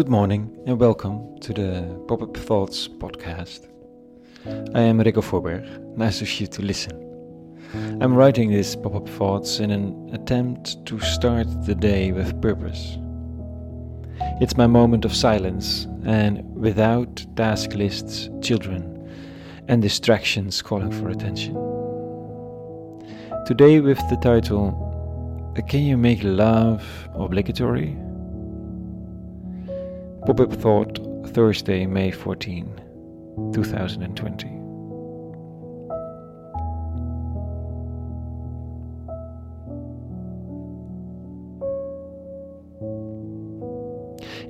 Good morning and welcome to the Pop Up Thoughts podcast. I am Rico Forberg. Nice of you to listen. I'm writing this Pop Up Thoughts in an attempt to start the day with purpose. It's my moment of silence and without task lists, children, and distractions calling for attention. Today, with the title Can You Make Love Obligatory? Up Thought, Thursday, May 14, 2020.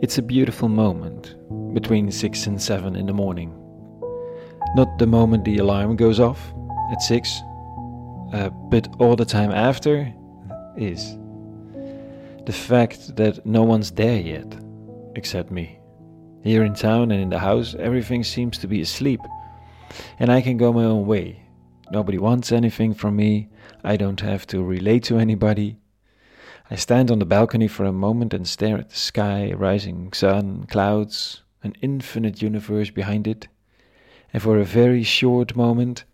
It's a beautiful moment between 6 and 7 in the morning. Not the moment the alarm goes off at 6, uh, but all the time after is. The fact that no one's there yet except me. Here in town and in the house, everything seems to be asleep, and I can go my own way. Nobody wants anything from me, I don't have to relate to anybody. I stand on the balcony for a moment and stare at the sky, rising sun, clouds, an infinite universe behind it, and for a very short moment,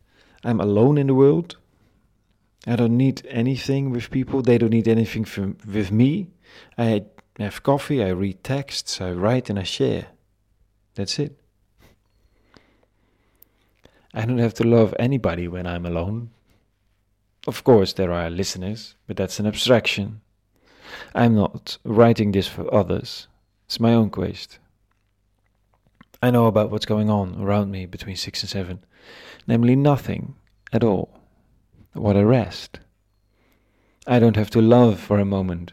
I'm alone in the world. I don't need anything with people, they don't need anything from, with me. I I have coffee, I read texts, I write and I share. That's it. I don't have to love anybody when I'm alone. Of course, there are listeners, but that's an abstraction. I'm not writing this for others, it's my own quest. I know about what's going on around me between 6 and 7, namely nothing at all. What a rest. I don't have to love for a moment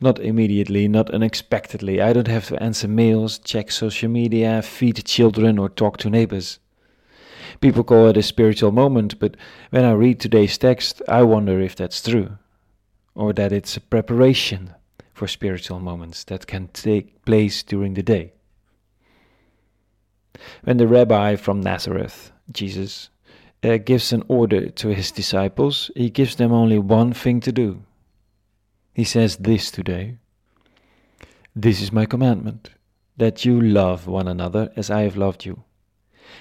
not immediately, not unexpectedly. I don't have to answer mails, check social media, feed children, or talk to neighbors. People call it a spiritual moment, but when I read today's text, I wonder if that's true, or that it's a preparation for spiritual moments that can take place during the day. When the rabbi from Nazareth, Jesus, uh, gives an order to his disciples, he gives them only one thing to do he says this today This is my commandment, that you love one another as I have loved you.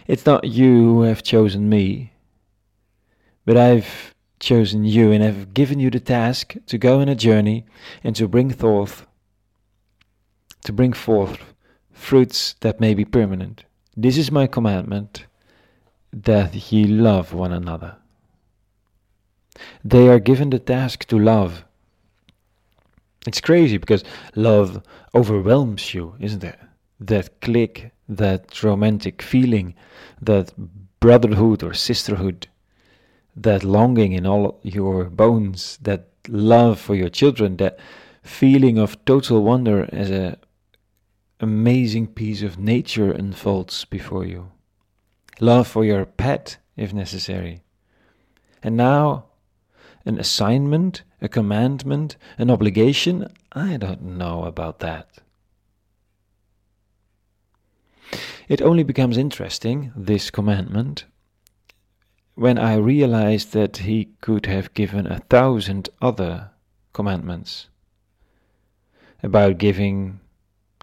It's not you who have chosen me, but I've chosen you and have given you the task to go on a journey and to bring forth to bring forth fruits that may be permanent. This is my commandment that ye love one another. They are given the task to love it's crazy because love overwhelms you, isn't it? That click, that romantic feeling, that brotherhood or sisterhood, that longing in all your bones, that love for your children, that feeling of total wonder as a amazing piece of nature unfolds before you. Love for your pet, if necessary. And now an assignment, a commandment, an obligation? I don't know about that. It only becomes interesting, this commandment, when I realized that he could have given a thousand other commandments about giving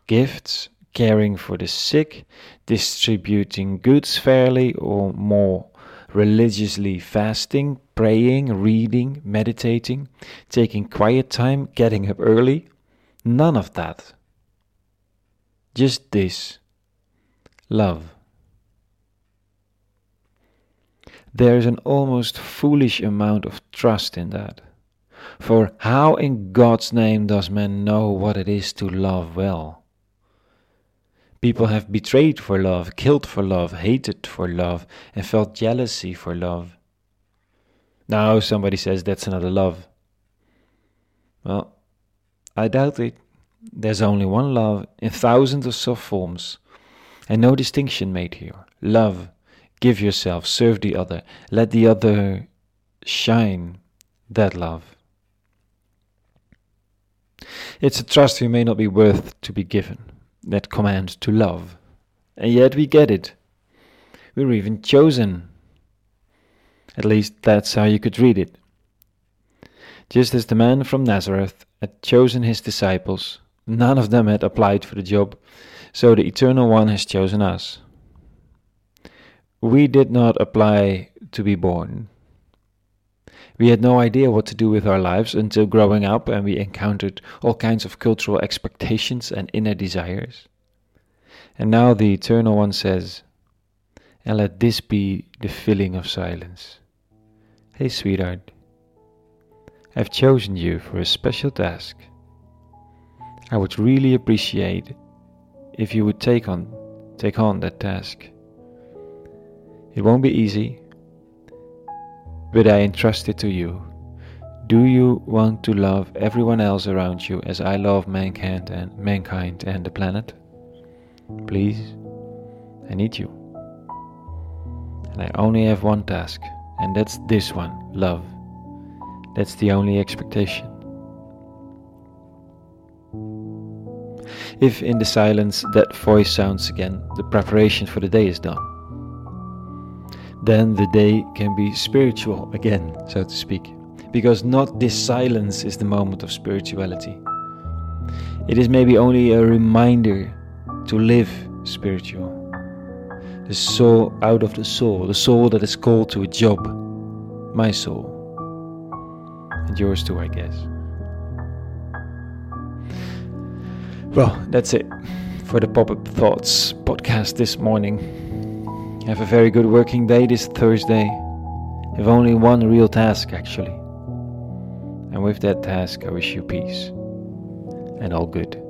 gifts, caring for the sick, distributing goods fairly or more religiously fasting, praying, reading, meditating, taking quiet time, getting up early. None of that. Just this love. There is an almost foolish amount of trust in that. For how in God's name does man know what it is to love well? People have betrayed for love, killed for love, hated for love, and felt jealousy for love. Now somebody says that's another love. Well, I doubt it. There's only one love in thousands of soft forms, and no distinction made here. Love, give yourself, serve the other, let the other shine that love. It's a trust we may not be worth to be given that command to love. And yet we get it. We're even chosen. At least that's how you could read it. Just as the man from Nazareth had chosen his disciples, None of them had applied for the job, so the Eternal One has chosen us. We did not apply to be born. We had no idea what to do with our lives until growing up and we encountered all kinds of cultural expectations and inner desires. And now the Eternal One says, and let this be the filling of silence. Hey, sweetheart, I've chosen you for a special task. I would really appreciate if you would take on take on that task. It won't be easy, but I entrust it to you. Do you want to love everyone else around you as I love mankind and mankind and the planet? Please, I need you. And I only have one task, and that's this one love. That's the only expectation. If in the silence that voice sounds again, the preparation for the day is done. Then the day can be spiritual again, so to speak, because not this silence is the moment of spirituality. It is maybe only a reminder to live spiritual. The soul out of the soul, the soul that is called to a job. My soul. And yours too, I guess. Well, that's it for the Pop Up Thoughts podcast this morning. Have a very good working day this Thursday. Have only one real task, actually. And with that task, I wish you peace and all good.